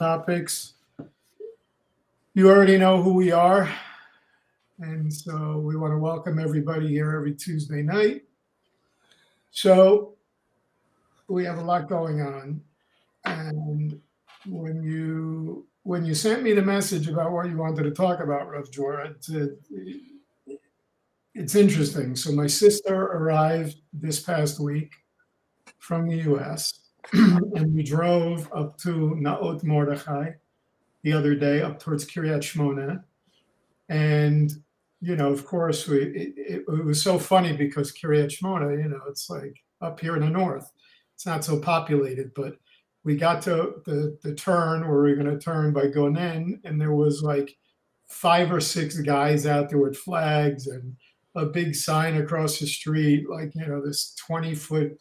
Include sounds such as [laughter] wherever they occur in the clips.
topics. You already know who we are. And so we want to welcome everybody here every Tuesday night. So we have a lot going on. And when you when you sent me the message about what you wanted to talk about, Rav Dror, it's interesting. So my sister arrived this past week from the U.S. [clears throat] and we drove up to Naot Mordechai the other day, up towards Kiryat Shmona, and you know, of course, we it, it, it was so funny because Kiryat Shmona, you know, it's like up here in the north, it's not so populated, but we got to the the turn where we are going to turn by Gonen, and there was like five or six guys out there with flags and a big sign across the street, like you know, this twenty foot,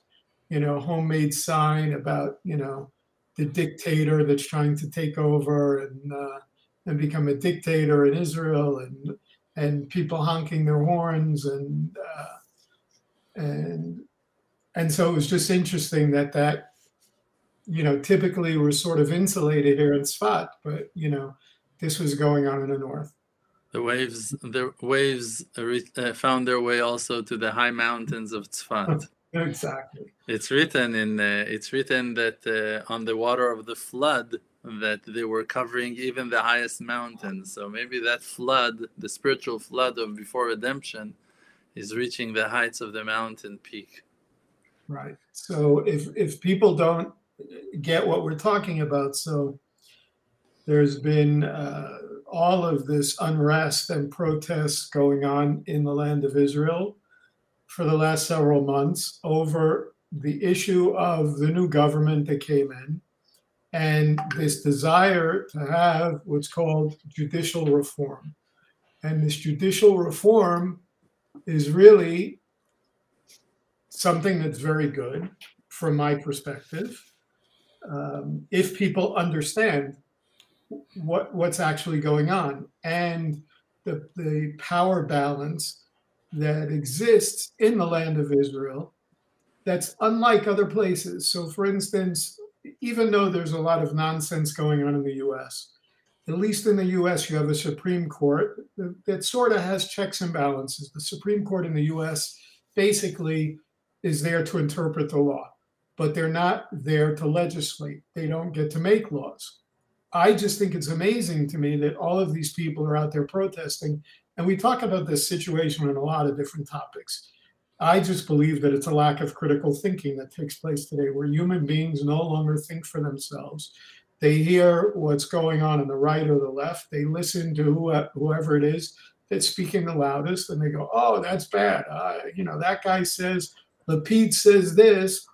you know, homemade sign about you know the dictator that's trying to take over and uh, and become a dictator in Israel, and and people honking their horns and uh, and and so it was just interesting that that you know, typically we're sort of insulated here in Tzfat, but you know, this was going on in the north. The waves, the waves uh, found their way also to the high mountains of Tzfat. Exactly. It's written in. Uh, it's written that uh, on the water of the flood that they were covering even the highest mountains. So maybe that flood, the spiritual flood of before redemption, is reaching the heights of the mountain peak. Right. So if if people don't get what we're talking about. So there's been uh, all of this unrest and protests going on in the land of Israel for the last several months over the issue of the new government that came in and this desire to have what's called judicial reform. And this judicial reform is really something that's very good from my perspective um, if people understand what what's actually going on and the, the power balance that exists in the land of Israel that's unlike other places. So, for instance, even though there's a lot of nonsense going on in the US, at least in the US, you have a Supreme Court that, sort of has checks and balances. The Supreme Court in the US basically is there to interpret the law but they're not there to legislate. They don't get to make laws. I just think it's amazing to me that all of these people are out there protesting. And we talk about this situation on a lot of different topics. I just believe that it's a lack of critical thinking that takes place today, where human beings no longer think for themselves. They hear what's going on in the right or the left. They listen to whoever it is that's speaking the loudest, and they go, "Oh, that's bad." Uh, you know, that guy says, Lapid says this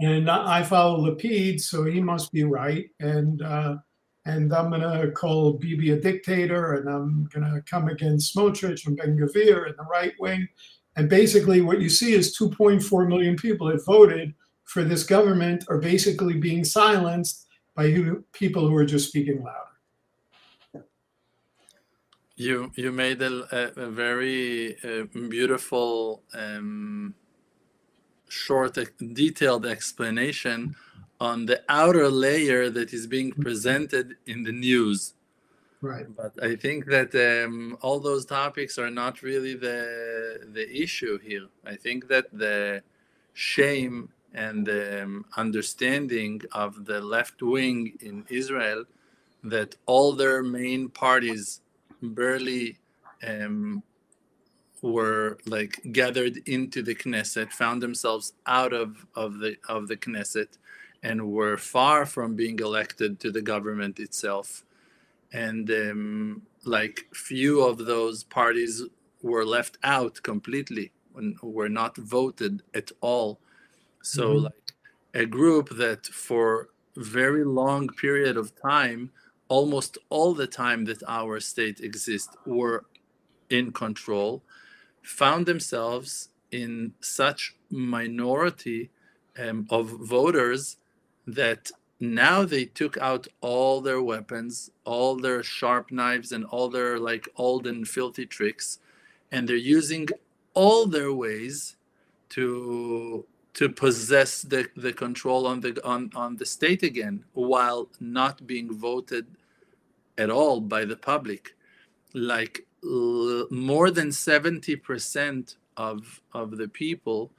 and I follow Lapid, so he must be right. And uh, and I'm gonna call Bibi a dictator, and I'm gonna come against Smotrich and Ben Gvir and the right wing. And basically, what you see is 2.4 million people that voted for this government are basically being silenced by people who are just speaking louder. You you made a, a very uh, beautiful. Um short, detailed explanation on the outer layer that is being presented in the news. Right. But I think that um, all those topics are not really the the issue here. I think that the shame and the um, understanding of the left wing in Israel that all their main parties barely um, were like gathered into the Knesset, found themselves out of, of the of the Knesset, and were far from being elected to the government itself. And um, like few of those parties were left out completely and were not voted at all. So mm-hmm. like a group that for very long period of time, almost all the time that our state exists, were in control found themselves in such minority um, of voters that now they took out all their weapons, all their sharp knives, and all their like old and filthy tricks, and they're using all their ways to to possess the, the control on the on, on the state again while not being voted at all by the public. Like l- more than 70% of of the people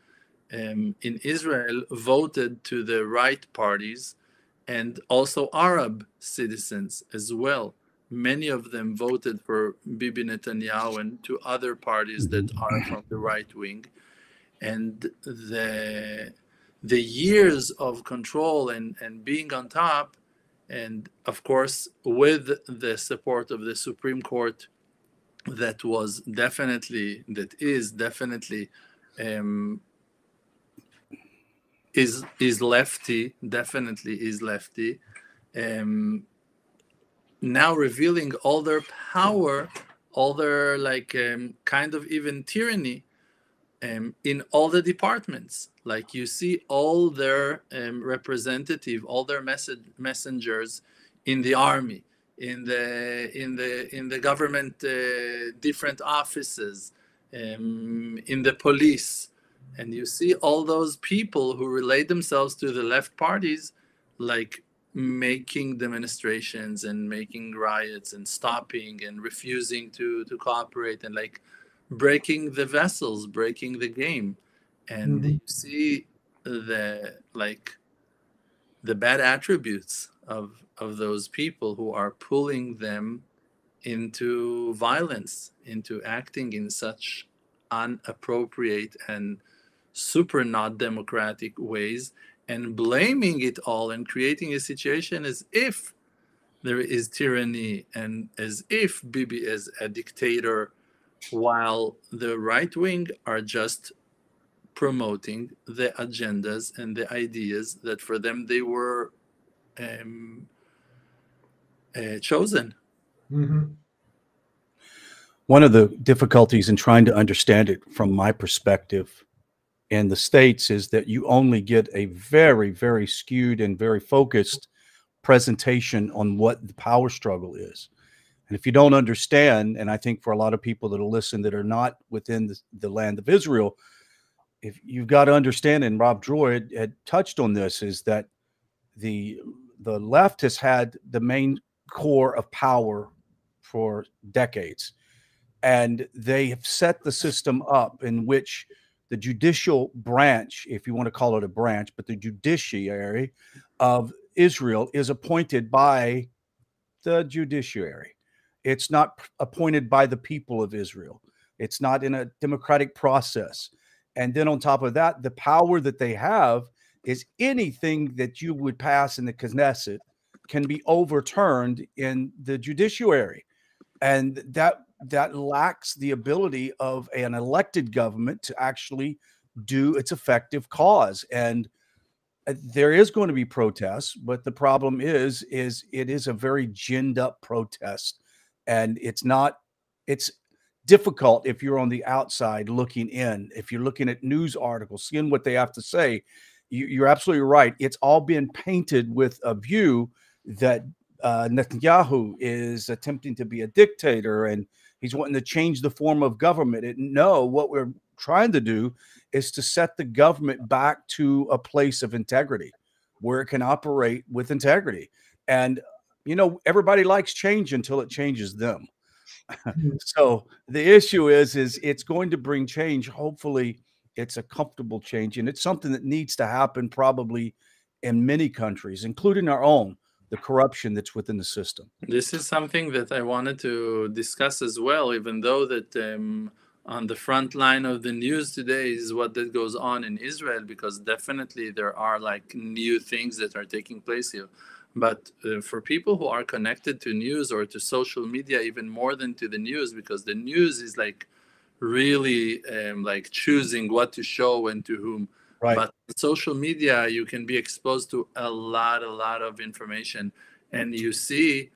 um, in Israel voted to the right parties and also Arab citizens as well. Many of them voted for Bibi Netanyahu and to other parties that are from the right wing. And the the years of control and and being on top and of course with the support of the supreme court that was definitely that is definitely um, is is lefty definitely is lefty um, now revealing all their power all their like um, kind of even tyranny um, in all the departments. Like you see all their um, representative, all their message messengers in the army, in the in the in the government, uh, different offices, um, in the police, and you see all those people who relate themselves to the left parties, like making demonstrations and making riots and stopping and refusing to to cooperate and like breaking the vessels, breaking the game, and mm-hmm. you see the like the bad attributes of of those people who are pulling them into violence, into acting in such unappropriate and super not democratic ways, and blaming it all and creating a situation as if there is tyranny and as if Bibi is a dictator while the right wing are just promoting the agendas and the ideas that for them they were um, uh, chosen. Mm-hmm. One of the difficulties in trying to understand it from my perspective in the States is that you only get a very, very skewed and very focused presentation on what the power struggle is. And if you don't understand, and I think for a lot of people that'll listen that are not within the, the land of Israel, if you've got to understand, and Rav Dror had, had touched on this, is that the the left has had the main core of power for decades, and they have set the system up in which the judicial branch, if you want to call it a branch, but the judiciary of Israel is appointed by the judiciary. It's not appointed by the people of Israel. It's not in a democratic process. And then on top of that, the power that they have is anything that you would pass in the Knesset can be overturned in the judiciary. And that that lacks the ability of an elected government to actually do its effective cause. And uh, there is going to be protests, but the problem is, is it is a very ginned up protest. And it's not it's difficult if you're on the outside looking in. If you're looking at news articles seeing what they have to say you, are absolutely right. It's all been painted with a view that uh, netanyahu is attempting to be a dictator and he's wanting to change the form of government and no what we're trying to do is to set the government back to a place of integrity where it can operate with integrity and you know, everybody likes change until it changes them. Mm. [laughs] so the issue is, is it's going to bring change. Hopefully, it's a comfortable change, and it's something that needs to happen probably in many countries, including our own. The corruption that's within the system. This is something that I wanted to discuss as well, even though that um, on the front line of the news today is what that goes on in Israel, because definitely there are like new things that are taking place here. But uh, for people who are connected to news or to social media, even more than to the news, because the news is like really um, like choosing what to show and to whom. Right. But social media, you can be exposed to a lot, a lot of information, and you see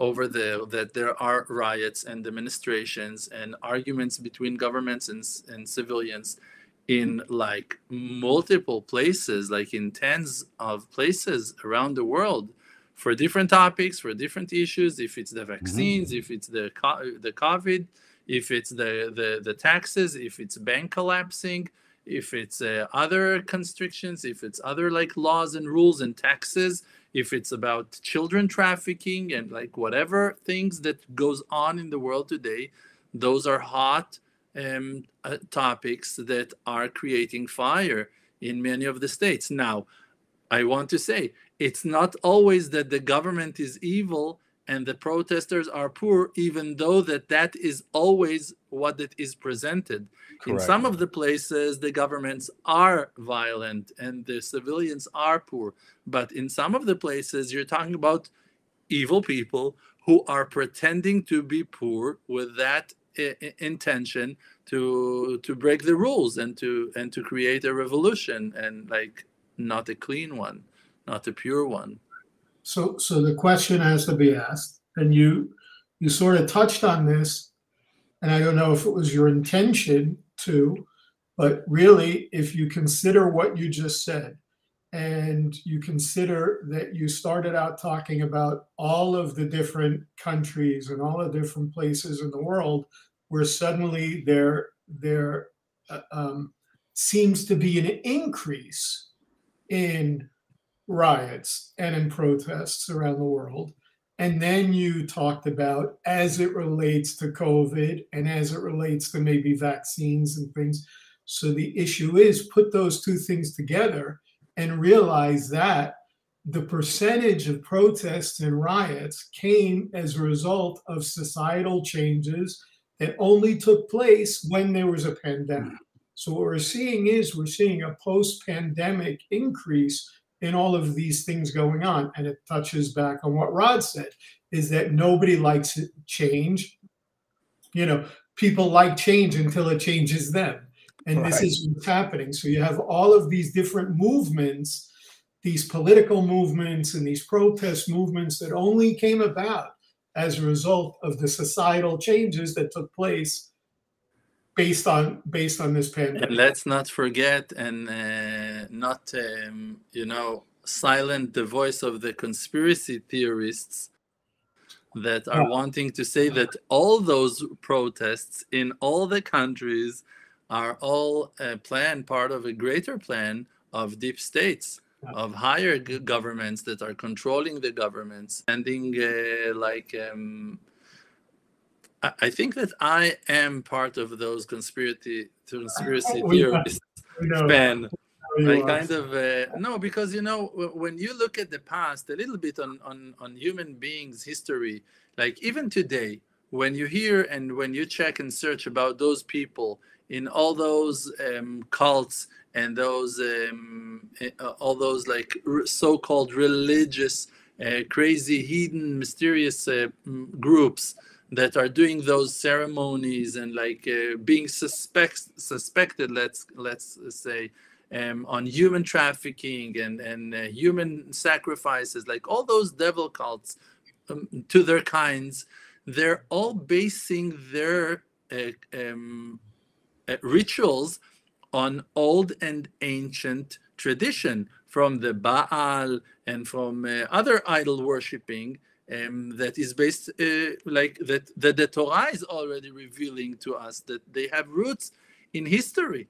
over there that there are riots and demonstrations and arguments between governments and, and civilians in like multiple places like in tens of places around the world for different topics, for different issues. If it's the mm-hmm. vaccines, mm-hmm. if it's the the COVID, if it's the, the the taxes, if it's bank collapsing, if it's uh, other constrictions, if it's other like laws and rules and taxes, if it's about children trafficking and like whatever things that goes on in the world today, those are hot um, uh, topics that are creating fire in many of the states. Now, I want to say it's not always that the government is evil and the protesters are poor, even though that that is always what it is presented. Correct. In some of the places, the governments are violent and the civilians are poor. But in some of the places, you're talking about evil people who are pretending to be poor with that eh, eh, intention to to break the rules and to and to create a revolution and like not a clean one not a pure one so so the question has to be asked. And you you sort of touched on this and i don't know if it was your intention to but really if you consider what you just said and you consider that you started out talking about all of the different countries and all the different places in the world where suddenly there there uh, um, seems to be an increase in riots and in protests around the world. And then you talked about as it relates to COVID and as it relates to maybe vaccines and things. So the issue is put those two things together and realize that the percentage of protests and riots came as a result of societal changes that only took place when there was a pandemic. Hmm. So what we're seeing is we're seeing a post-pandemic increase in all of these things going on. And it touches back on what Rod said, is that nobody likes change. You know, people like change until it changes them. And right. this is what's happening. So you have all of these different movements, these political movements and these protest movements that only came about as a result of the societal changes that took place based on based on this pandemic. And let's not forget and uh, not um, you know silent the voice of the conspiracy theorists that are yeah. wanting to say that all those protests in all the countries are all a plan part of a greater plan of deep states of higher governments that are controlling the governments, sending uh, like um, I, think that I am part of those conspiracy conspiracy theorists. Ben, I kind of uh, no because you know when you look at the past a little bit on on on human beings history like even today when you hear and when you check and search about those people in all those um, cults and those um, eh, all those like so-called religious uh, crazy hidden mysterious uh, groups that are doing those ceremonies and like uh, being suspect suspected let's let's say um, on human trafficking and and uh, human sacrifices like all those devil cults um, to their kinds they're all basing their uh, um, rituals on old and ancient tradition from the Baal and from uh, other idol worshipping um, that is based uh, like that, that the Torah is already revealing to us that they have roots in history.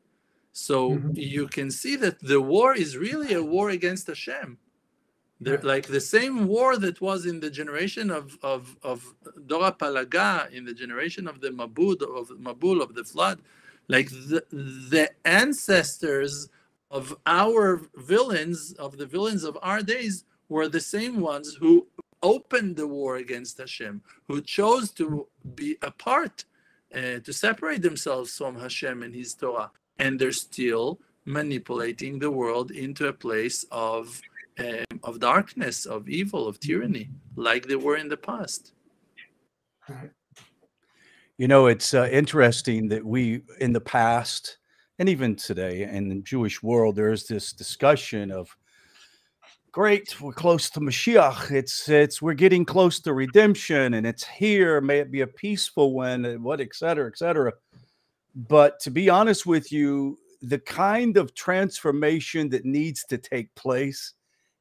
So mm-hmm. you can see that the war is really a war against Hashem. They're like the same war that was in the generation of of of Dor Haflagah, in the generation of the Mabud of Mabul of the flood like the, the ancestors of our villains of the villains of our days were the same ones who opened the war against Hashem, who chose to be apart, uh, to separate themselves from Hashem and His Torah, and they're still manipulating the world into a place of um, of darkness, of evil, of tyranny, like they were in the past. You know, it's uh, interesting that we, in the past, and even today in the Jewish world, there's this discussion of great, we're close to Mashiach. It's it's we're getting close to redemption, and it's here. May it be a peaceful one, and what, et cetera, et cetera. But to be honest with you, the kind of transformation that needs to take place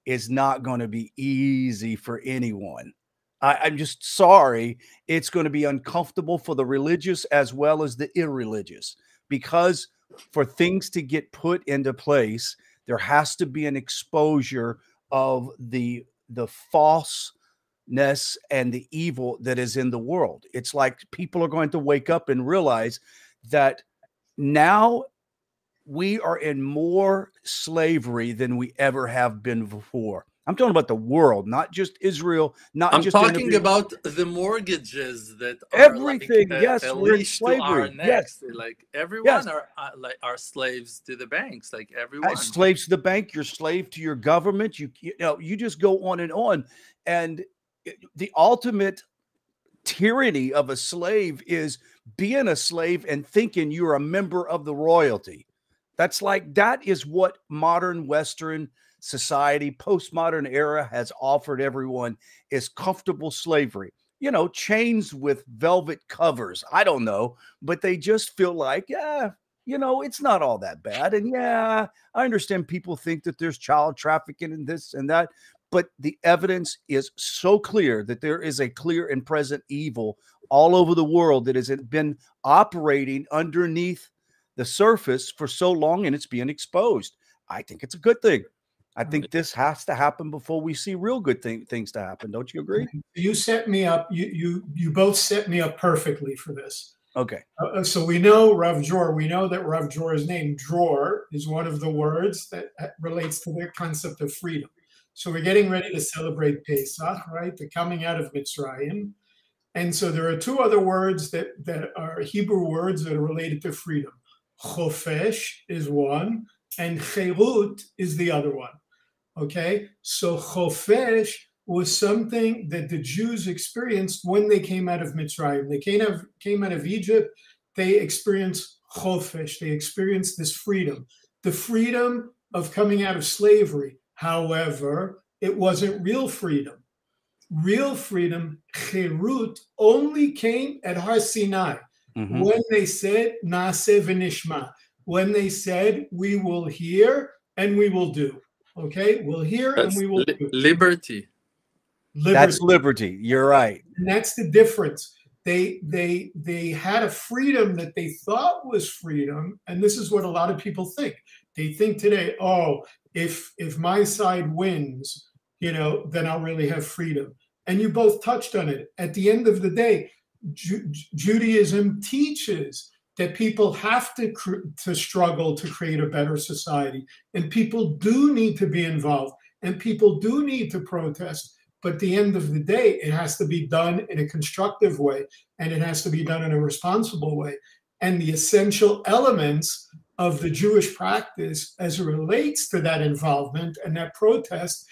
is not going to be easy for anyone. I, am just sorry. It's going to be uncomfortable for the religious as well as the irreligious because for things to get put into place, there has to be an exposure of the the falseness and the evil that is in the world. It's like people are going to wake up and realize that now we are in more slavery than we ever have been before. I'm talking about the world, not just Israel. Not I'm just talking about the mortgages that are Everything, like, yes, a we're in leash to our slavery, yes. Like everyone Yes. are uh, like are slaves to the banks. Like Uh, everyone. slaves to the bank you're slave to your government you you know you just go on and on and the ultimate tyranny of a slave is being a slave and thinking you're a member of the royalty that's like that is what modern western society postmodern era has offered everyone is comfortable slavery you know chains with velvet covers i don't know but they just feel like yeah you know it's not all that bad and yeah I understand people think that there's child trafficking and this and that, but the evidence is so clear that there is a clear and present evil all over the world that has been operating underneath the surface for so long and it's being exposed. I think it's a good thing. I think this has to happen before we see real good thing, things to happen. Don't you agree? You set me up. You you you both set me up perfectly for this. Okay. Uh, so we know Rav Dror. We know that Rav Dror's name, Dror, is one of the words that uh, relates to the concept of freedom. So we're getting ready to celebrate Pesach, right? The coming out of Mitzrayim. And so there are two other words that, that are Hebrew words that are related to freedom. Chofesh is one, and Cherut is the other one. Okay, so Chofesh was something that the Jews experienced when they came out of Mitzrayim. They came out of, came out of Egypt. They experienced chofesh. They experienced this freedom, the freedom of coming out of slavery. However, it wasn't real freedom. Real freedom, cherut, only came at Har Sinai Mhm. when they said Naaseh v'nishma. When they said, "We will hear and we will do." Okay, we'll hear and we will li- do. liberty. That's Liberty. liberty. You're right. and that's the difference they they they had a freedom that they thought was freedom and this is what a lot of people think they think today oh if if my side wins you know then i'll really have freedom and you both touched on it at the end of the day Ju- judaism teaches that people have to to struggle to create a better society and people do need to be involved and people do need to protest but at the end of the day, it has to be done in a constructive way and it has to be done in a responsible way. And the essential elements of the Jewish practice as it relates to that involvement and that protest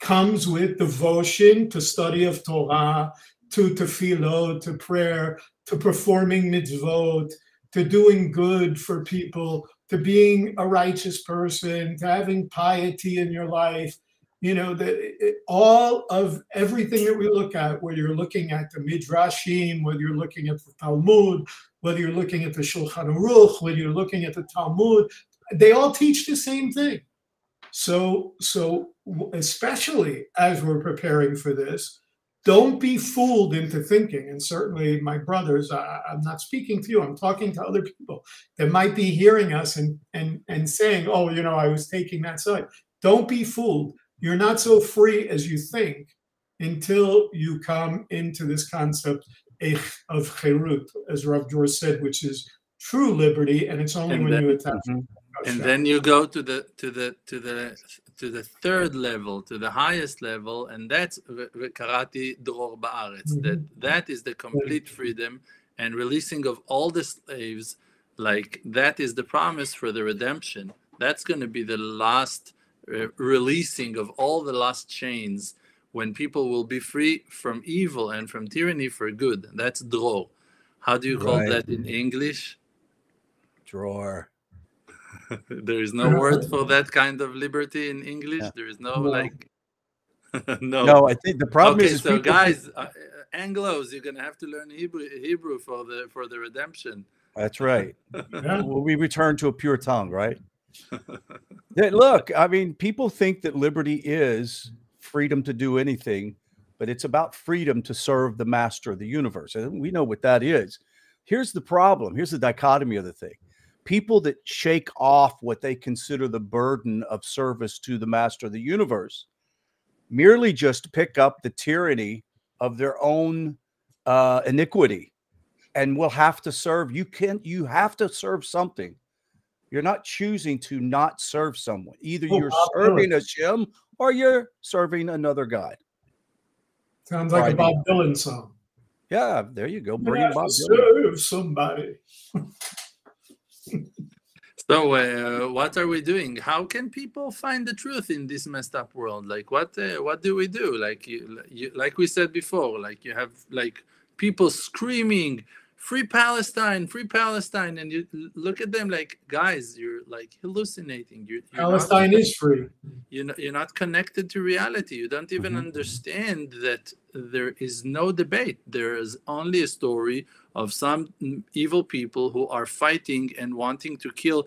comes with devotion to study of Torah, to tefillah, to prayer, to performing mitzvot, to doing good for people, to being a righteous person, to having piety in your life, you know that all of everything that we look at whether you're looking at the midrashim whether you're looking at the talmud whether you're looking at the shulchan aruch whether you're looking at the talmud they all teach the same thing. So so especially as we're preparing for this don't be fooled into thinking and certainly my brothers I, i'm not speaking to you i'm talking to other people that might be hearing us and and and saying oh you know i was taking that side don't be fooled you're not so free as you think until you come into this concept of cherut, as Rav Dror said, which is true liberty, and it's only And when then- you attach. Mhm. And then you go to the to the to the to the third level to the highest level and that's kratem dror ba'aretz. Mhm. that that is the complete freedom and releasing of all the slaves like that is the promise for the redemption. That's going to be the last uh, releasing of all the last chains when people will be free from evil and from tyranny for good. That's dror how do you call Right. that in english? Drawer. [laughs] there is no word for that kind of liberty in English. Yeah. There is no, No. like, [laughs] no. No, I think the problem okay, is, so people- guys, uh, uh, Anglo's, you're gonna have to learn Hebrew, Hebrew for the for the redemption. That's right. [laughs] Yeah. We return to a pure tongue, right? Look, I mean, people think that liberty is freedom to do anything, but it's about freedom to serve the master of the universe. And we know what that is. Here's the problem. Here's the dichotomy of the thing. People that shake off what they consider the burden of service to the master of the universe merely just pick up the tyranny of their own uh, iniquity and will have to serve you can you have to serve something you're not choosing to not serve someone either Oh, you're Bob serving Dylan. Hashem or you're serving another god Sounds like a Bob Dylan song. yeah there you go bring Bob Dylan. serve somebody. [laughs] So, uh, what are we doing? How can people find the truth in this messed up world? Like, what uh, what do we do? Like you, you, like we said before, like you have like people screaming, "Free Palestine! Free Palestine!" and you look at them like, guys, you're like hallucinating. You're, you're not- Palestine is free. you're not, you're not connected to reality you don't even Mhm. understand that there is no debate there is only a story of some evil people who are fighting and wanting to kill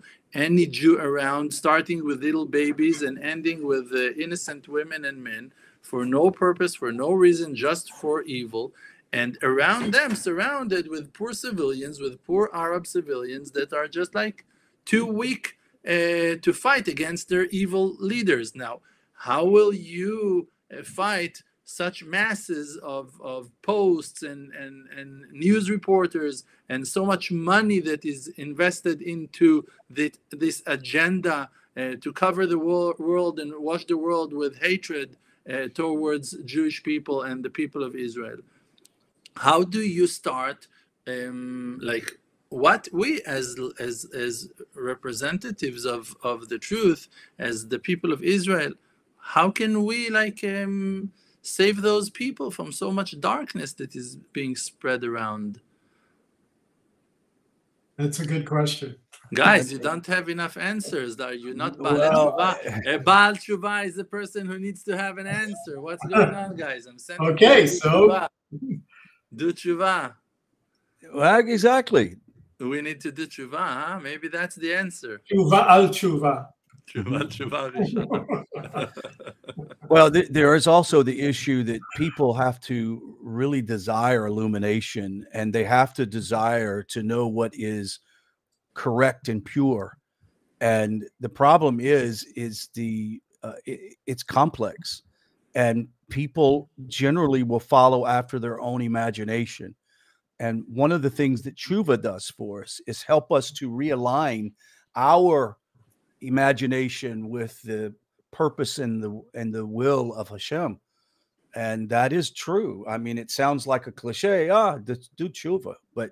any jew around starting with little babies and ending with uh, innocent women and men for no purpose for no reason just for evil and around them surrounded with poor civilians with poor arab civilians that are just like too weak uh, to fight against their evil leaders. Now, how will you uh, fight such masses of, of posts and, and, and news reporters and so much money that is invested into the, this agenda uh, to cover the wor- world and wash the world with hatred uh, towards Jewish people and the people of Israel? How do you start um, like what we as as as representatives of of the truth as the people of israel how can we like um save those people from so much darkness that is being spread around That's a good question. guys you [laughs] don't have enough answers are you not Baal Well, Tshuva? a Baal Tshuva is the person who needs to have an answer what's going [laughs] on guys i'm sending Okay, so- tshuva. Do tshuva well, exactly we need to do tshuva huh? maybe that's the answer Tshuva al tshuva. tshuva tshuva. [laughs] Well, th- there is also the issue that people have to really desire illumination and they have to desire to know what is correct and pure. And the problem is, is the uh, i- it's complex, and people generally will follow after their own imagination. And one of the things that Tshuva does for us is help us to realign our imagination with the purpose and the and the will of Hashem. And that is true. I mean, it sounds like a cliche. Ah, do, do tshuva, but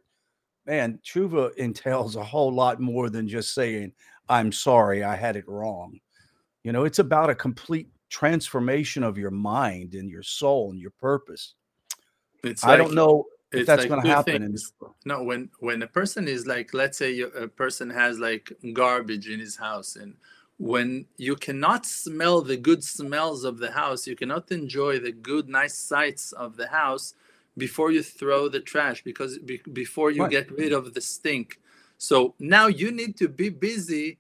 man, tshuva [laughs] entails a whole lot more than just saying, "I'm sorry, I had it wrong." You know, it's about a complete transformation of your mind and your soul and your purpose. It's I don't know if that's like going to happen in this world. No, when when a person is like, let's say a person has like garbage in his house, and when you cannot smell the good smells of the house, you cannot enjoy the good, nice sights of the house before you throw the trash because be, before you Right. get rid of the stink. So now you need to be busy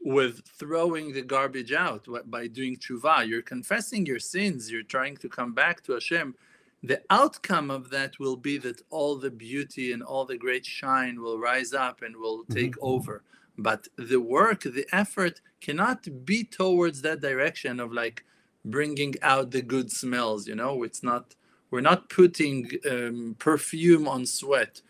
with throwing the garbage out by doing tshuva. You're confessing your sins. You're trying to come back to Hashem. The outcome of that will be that all the beauty and all the great shine will rise up and will take over. But the work the effort cannot be towards that direction of like bringing out the good smells you know? It's not we're not putting um, perfume on sweat.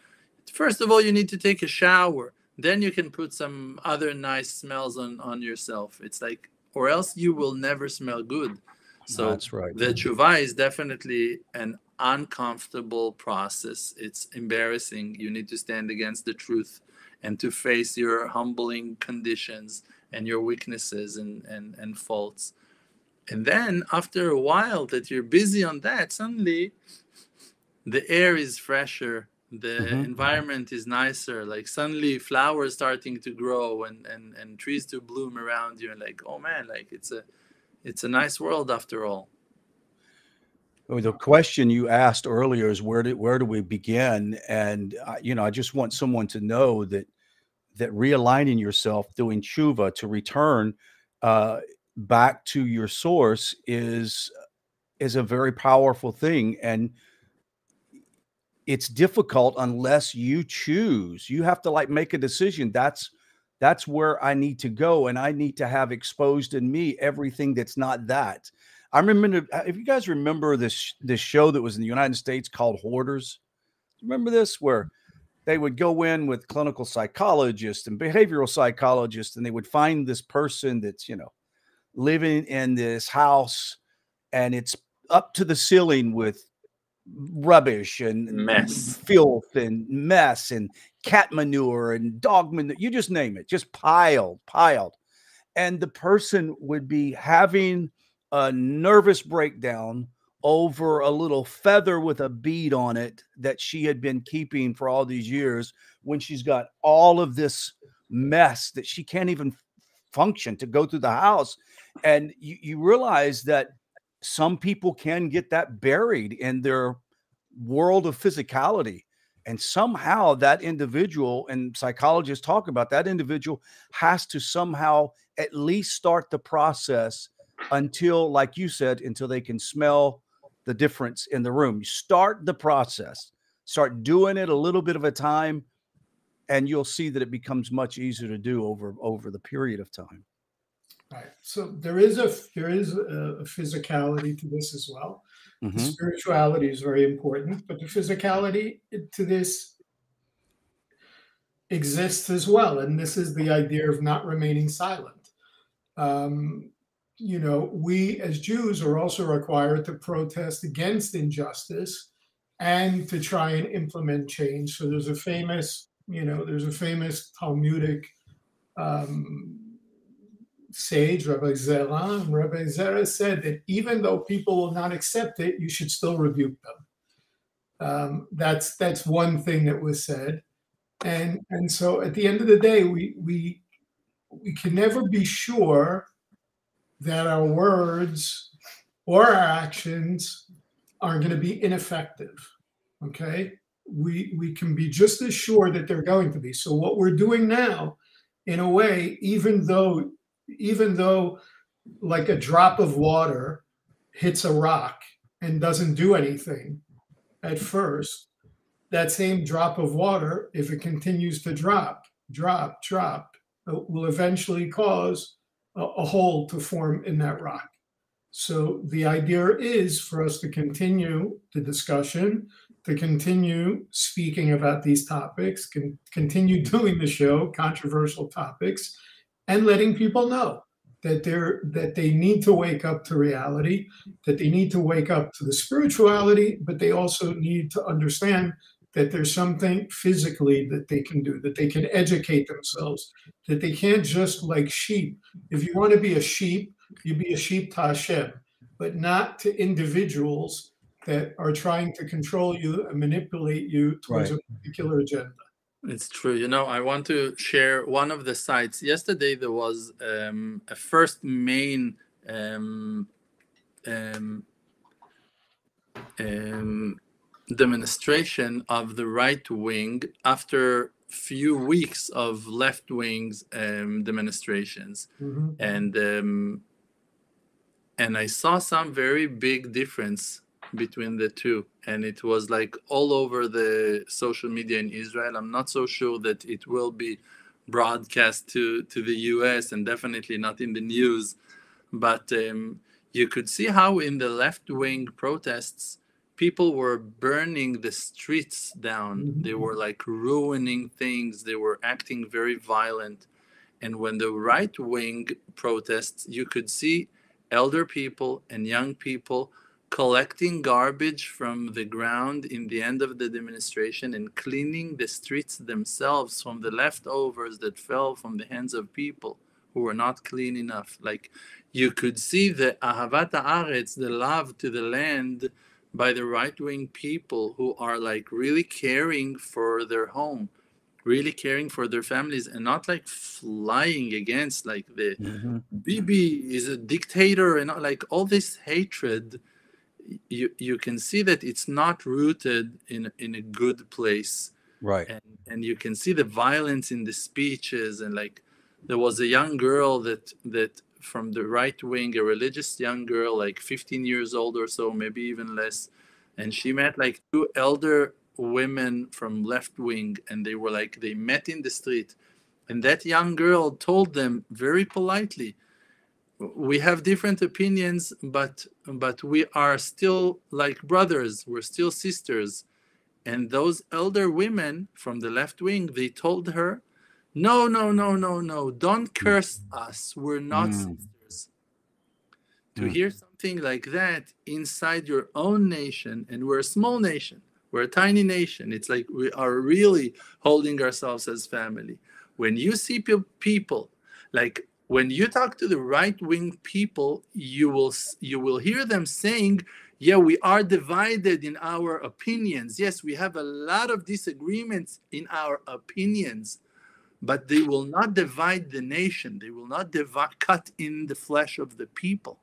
First of all you need to take a shower then you can put some other nice smells on on yourself it's like or else you will never smell good so That's right. the tshuva is definitely an uncomfortable process. It's embarrassing. You need to stand against the truth and to face your humbling conditions and your weaknesses and, and, and faults. And then after a while that you're busy on that, suddenly the air is fresher, the Mhm. environment is nicer. Like suddenly flowers starting to grow and, and, and trees to bloom around you and like, oh man, like it's a it's a nice world after all. Well, the question you asked earlier is where do where do we begin? And uh, you know, I just want someone to know that that realigning yourself, doing tshuva to return uh, back to your source is is a very powerful thing, and it's difficult unless you choose. You have to like make a decision. That's That's where I need to go, and I need to have exposed in me everything that's not that. I remember if you guys remember this this show that was in the United States called Hoarders. Remember this where they would go in with clinical psychologists and behavioral psychologists, and they would find this person that's you know living in this house, and it's up to the ceiling with rubbish and mess, filth and mess and cat manure and dog manure. You just name it, just piled, piled. And the person would be having a nervous breakdown over a little feather with a bead on it that she had been keeping for all these years when she's got all of this mess that she can't even function to go through the house. And you, you realize that some people can get that buried in their world of physicality and somehow that individual and psychologists talk about that individual has to somehow at least start the process until like you said until they can smell the difference in the room. Start the process start doing it a little bit of a time and you'll see that it becomes much easier to do over over the period of time Right. So there is a there is a, physicality to this as well. Mm-hmm. spirituality is very important, but the physicality to this exists as well, and this is the idea of not remaining silent. Um, you know, we as Jews are also required to protest against injustice and to try and implement change. So there's a famous, you know, there's a famous Talmudic um, sage, Rabbi Zera, Rabbi Zera said that even though people will not accept it, you should still rebuke them. Um, that's that's one thing that was said, and and so at the end of the day, we we we can never be sure that our words or our actions are going to be ineffective. Okay, we we can be just as sure that they're going to be. So what we're doing now, in a way, even though even though like a drop of water hits a rock and doesn't do anything at first, that same drop of water, if it continues to drop, drop, drop, uh, will eventually cause a, a hole to form in that rock. So the idea is for us to continue the discussion, to continue speaking about these topics, can continue [laughs] doing the show, controversial topics, and letting people know that they're that they need to wake up to reality that they need to wake up to the spirituality but they also need to understand that there's something physically that they can do that they can educate themselves that they can't just like sheep if you want to be a sheep you be a sheep to Hashem, but not to individuals that are trying to control you and manipulate you towards right. a particular agenda it's true. You know, I want to share one of the sites. Yesterday, there was um, a first main um, um, um, demonstration of the right wing after few weeks of left wings um, demonstrations, mm-hmm. and um, and I saw some very big difference between the two and it was like all over the social media in israel. I'm not so sure that it will be broadcast to to the us and definitely not in the news but um, you could see how in the left wing protests people were burning the streets down. Mm-hmm. they were like ruining things. They were acting very violent. And when the right wing protests you could see elder people and young people collecting garbage from the ground in the end of the demonstration and cleaning the streets themselves from the leftovers that fell from the hands of people who were not clean enough. Like you could see the ahavat haaretz, the love to the land, by the right wing people who are like really caring for their home, really caring for their families, and not like flying against like the mm-hmm. Bibi is a dictator and like all this hatred you you can see that it's not rooted in in a good place. Right. And and you can see the violence in the speeches and like there was a young girl that that from the right wing a religious young girl like 15 years old or so maybe even less. And she met like two elder women from left wing and they were like they met in the street. And that young girl told them very politely, we have different opinions, but but we are still like brothers, we're still sisters. And those elder women from the left wing, they told her, no, no, no, no, no, don't curse us. We're not Mm. sisters. To Mm. hear something like that inside your own nation, and we're a small nation, we're a tiny nation. It's like we are really holding ourselves as family. When you see pe- people, like when you talk to the right wing people, you will you will hear them saying, "Yeah, we are divided in our opinions. Yes, we have a lot of disagreements in our opinions." But they will not divide the nation. They will not divi- cut in the flesh of the people.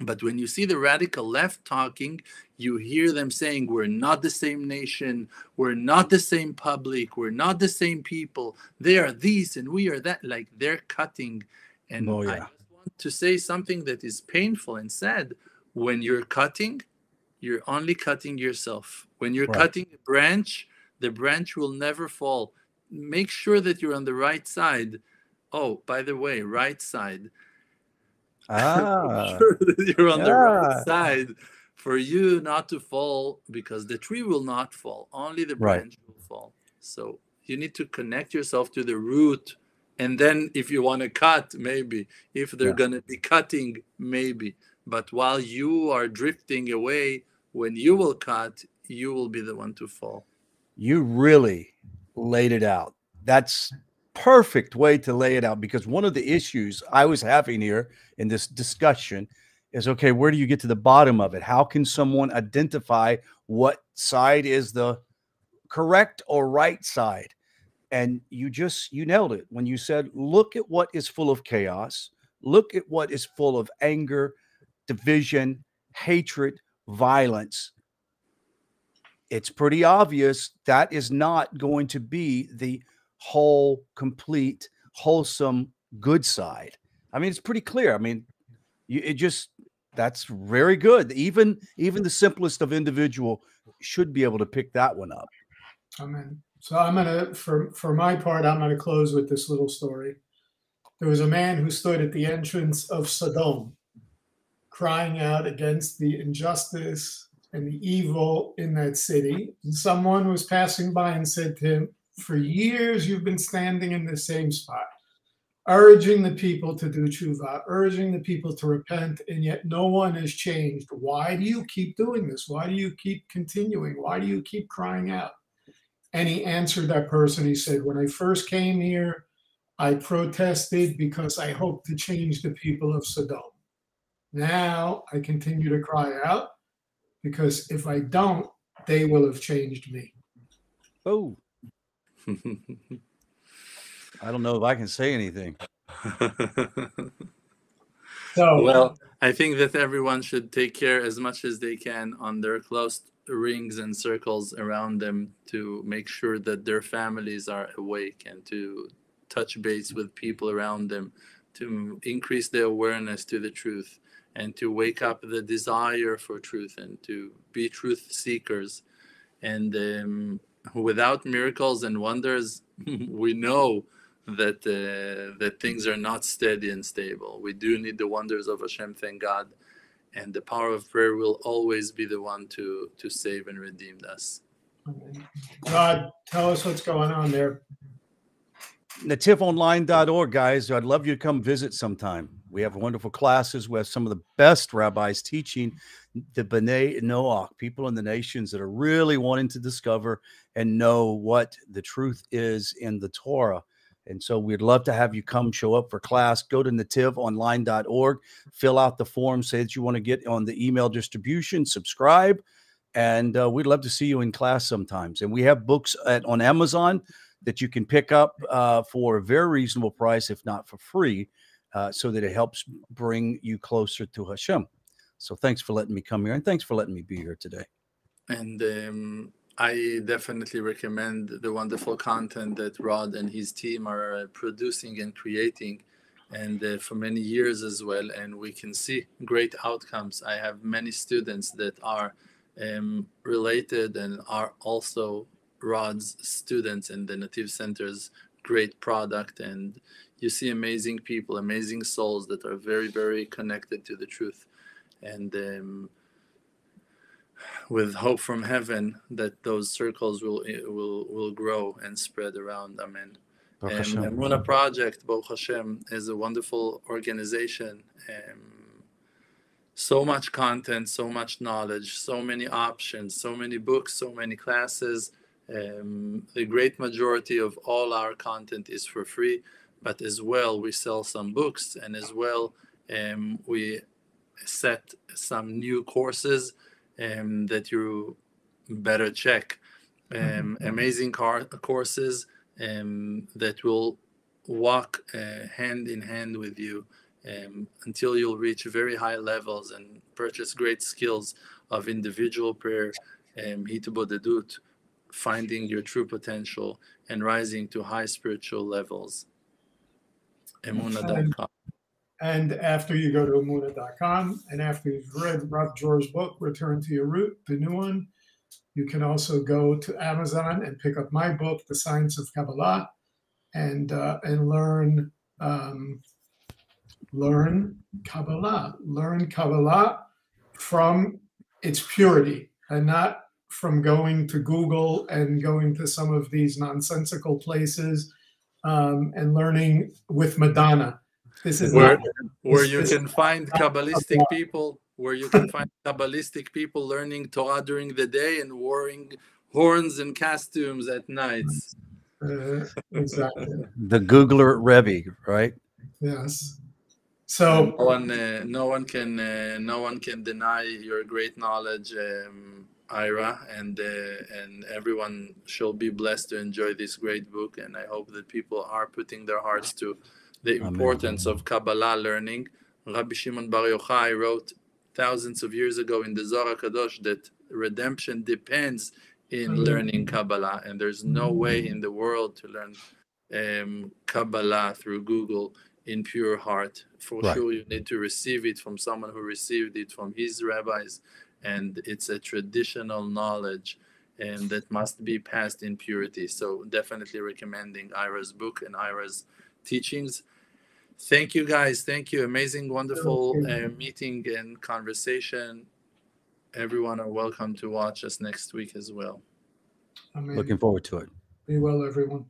But when you see the radical left talking, you hear them saying, We're not the same nation, we're not the same public, we're not the same people. They are these and we are that. Like they're cutting. And Oh, I yeah. just want to say something that is painful and sad. When you're cutting, you're only cutting yourself. When you're Right. cutting a branch, the branch will never fall. Make sure that you're on the right side. Oh, by the way, right side [laughs] Ah, sure that you're on the right side for you not to fall because the tree will not fall only the Right. branch will fall so you need to connect yourself to the root and then if you want to cut maybe if they're Yeah. going to be cutting maybe but while you are drifting away when you will cut you will be the one to fall you really laid it out. That's perfect way to lay it out because one of the issues I was having here in this discussion is okay, where do you get to the bottom of it? How can someone identify what side is the correct or right side? And you just you nailed it when you said, look at what is full of chaos, look at what is full of anger, division, hatred, violence. It's pretty obvious that is not going to be the whole, complete, wholesome, good side. I mean, it's pretty clear. I mean, you, it just that's very good. Even even the simplest of individual should be able to pick that one up. Amen. So I'm gonna, for for my part, I'm gonna close with this little story. There was a man who stood at the entrance of Sodom, crying out against the injustice and the evil in that city. And someone was passing by and said to him, "For years you've been standing in the same spot, urging the people to do tshuva, urging the people to repent, and yet no one has changed. Why do you keep doing this? Why do you keep continuing? Why do you keep crying out?" And he answered that person. He said, When I first came here, I protested because I hoped to change the people of Sodom. Now I continue to cry out because if I don't, they will have changed me. Oh, [laughs] I don't know if I can say anything. So, well i think that everyone should take care as much as they can on their close rings and circles around them to make sure that their families are awake and to touch base with people around them to increase their awareness to the truth and to wake up the desire for truth and to be truth seekers and um, without miracles and wonders [laughs] we know that uh, that things are not steady and stable. We do need the wonders of Hashem, thank God, and the power of prayer will always be the one to to save and redeem us. God, tell us what's going on there. netivonline.org, guys. I'd love you to come visit sometime. We have wonderful classes. We have some of the best rabbis teaching the B'nai Noach, people in the nations that are really wanting to discover and know what the truth is in the Torah. And so we'd love to have you come show up for class. Go to netivonline.org, fill out the form, say that you want to get on the email distribution, subscribe, and uh, we'd love to see you in class sometimes. And we have books at, on Amazon that you can pick up uh, for a very reasonable price, if not for free, uh, so that it helps bring you closer to Hashem. So thanks for letting me come here, and thanks for letting me be here today. And um, I definitely recommend the wonderful content that Rod and his team are uh, producing and creating, and uh, for many years as well. And we can see great outcomes. I have many students that are um, related and are also Rod's students in the Netiv centers great product and you see amazing people amazing souls that are very very connected to the truth and um, with hope from heaven that those circles will will will grow and spread around amen Hashem. Emuna Project, Baruch Hashem, is a wonderful organization. Um, so much content, so much knowledge, so many options, so many books, so many classes. Um, the great majority of all our content is for free, but as well, we sell some books, and as well, um, we set some new courses um, that you better check. Um, amazing car- courses um, that will walk uh, hand in hand with you um, until you'll reach very high levels and purchase great skills of individual prayer, um, hitbodedut, finding your true potential and rising to high spiritual levels. Emuna.com. And after you go to Emuna.com and after you've read Rav Dror's book, Return to Your Root, the new one, you can also go to Amazon and pick up my book, The Science of Kabbalah, and uh, and learn um, learn Kabbalah, learn Kabbalah from its purity, and not from going to Google and going to some of these nonsensical places um, and learning with Madonna. This is Where, not, where you this- can find Kabbalistic people, where you can find Kabbalistic people learning Torah during the day and wearing horns and costumes at nights. uh, exactly. [laughs] The Googler Rebbe, right? Yes. So no one, uh, no one can, uh, no one can deny your great knowledge, um, Ira, and uh, and everyone shall be blessed to enjoy this great book. And I hope that people are putting their hearts to the Amen. importance of Kabbalah learning. Rabbi Shimon Bar Yochai wrote thousands of years ago in the Zohar Kadosh that redemption depends in learning Kabbalah, and there's no way in the world to learn um, Kabbalah through Google in pure heart. For Right. sure, you need to receive it from someone who received it from his rabbis, and it's a traditional knowledge and that must be passed in purity. So, definitely recommending Ira's book and Ira's teachings. Thank you, guys. Thank you. Amazing, wonderful Thank uh, meeting and conversation. Everyone are welcome to watch us next week as well. I mean, Looking forward to it. be well, everyone.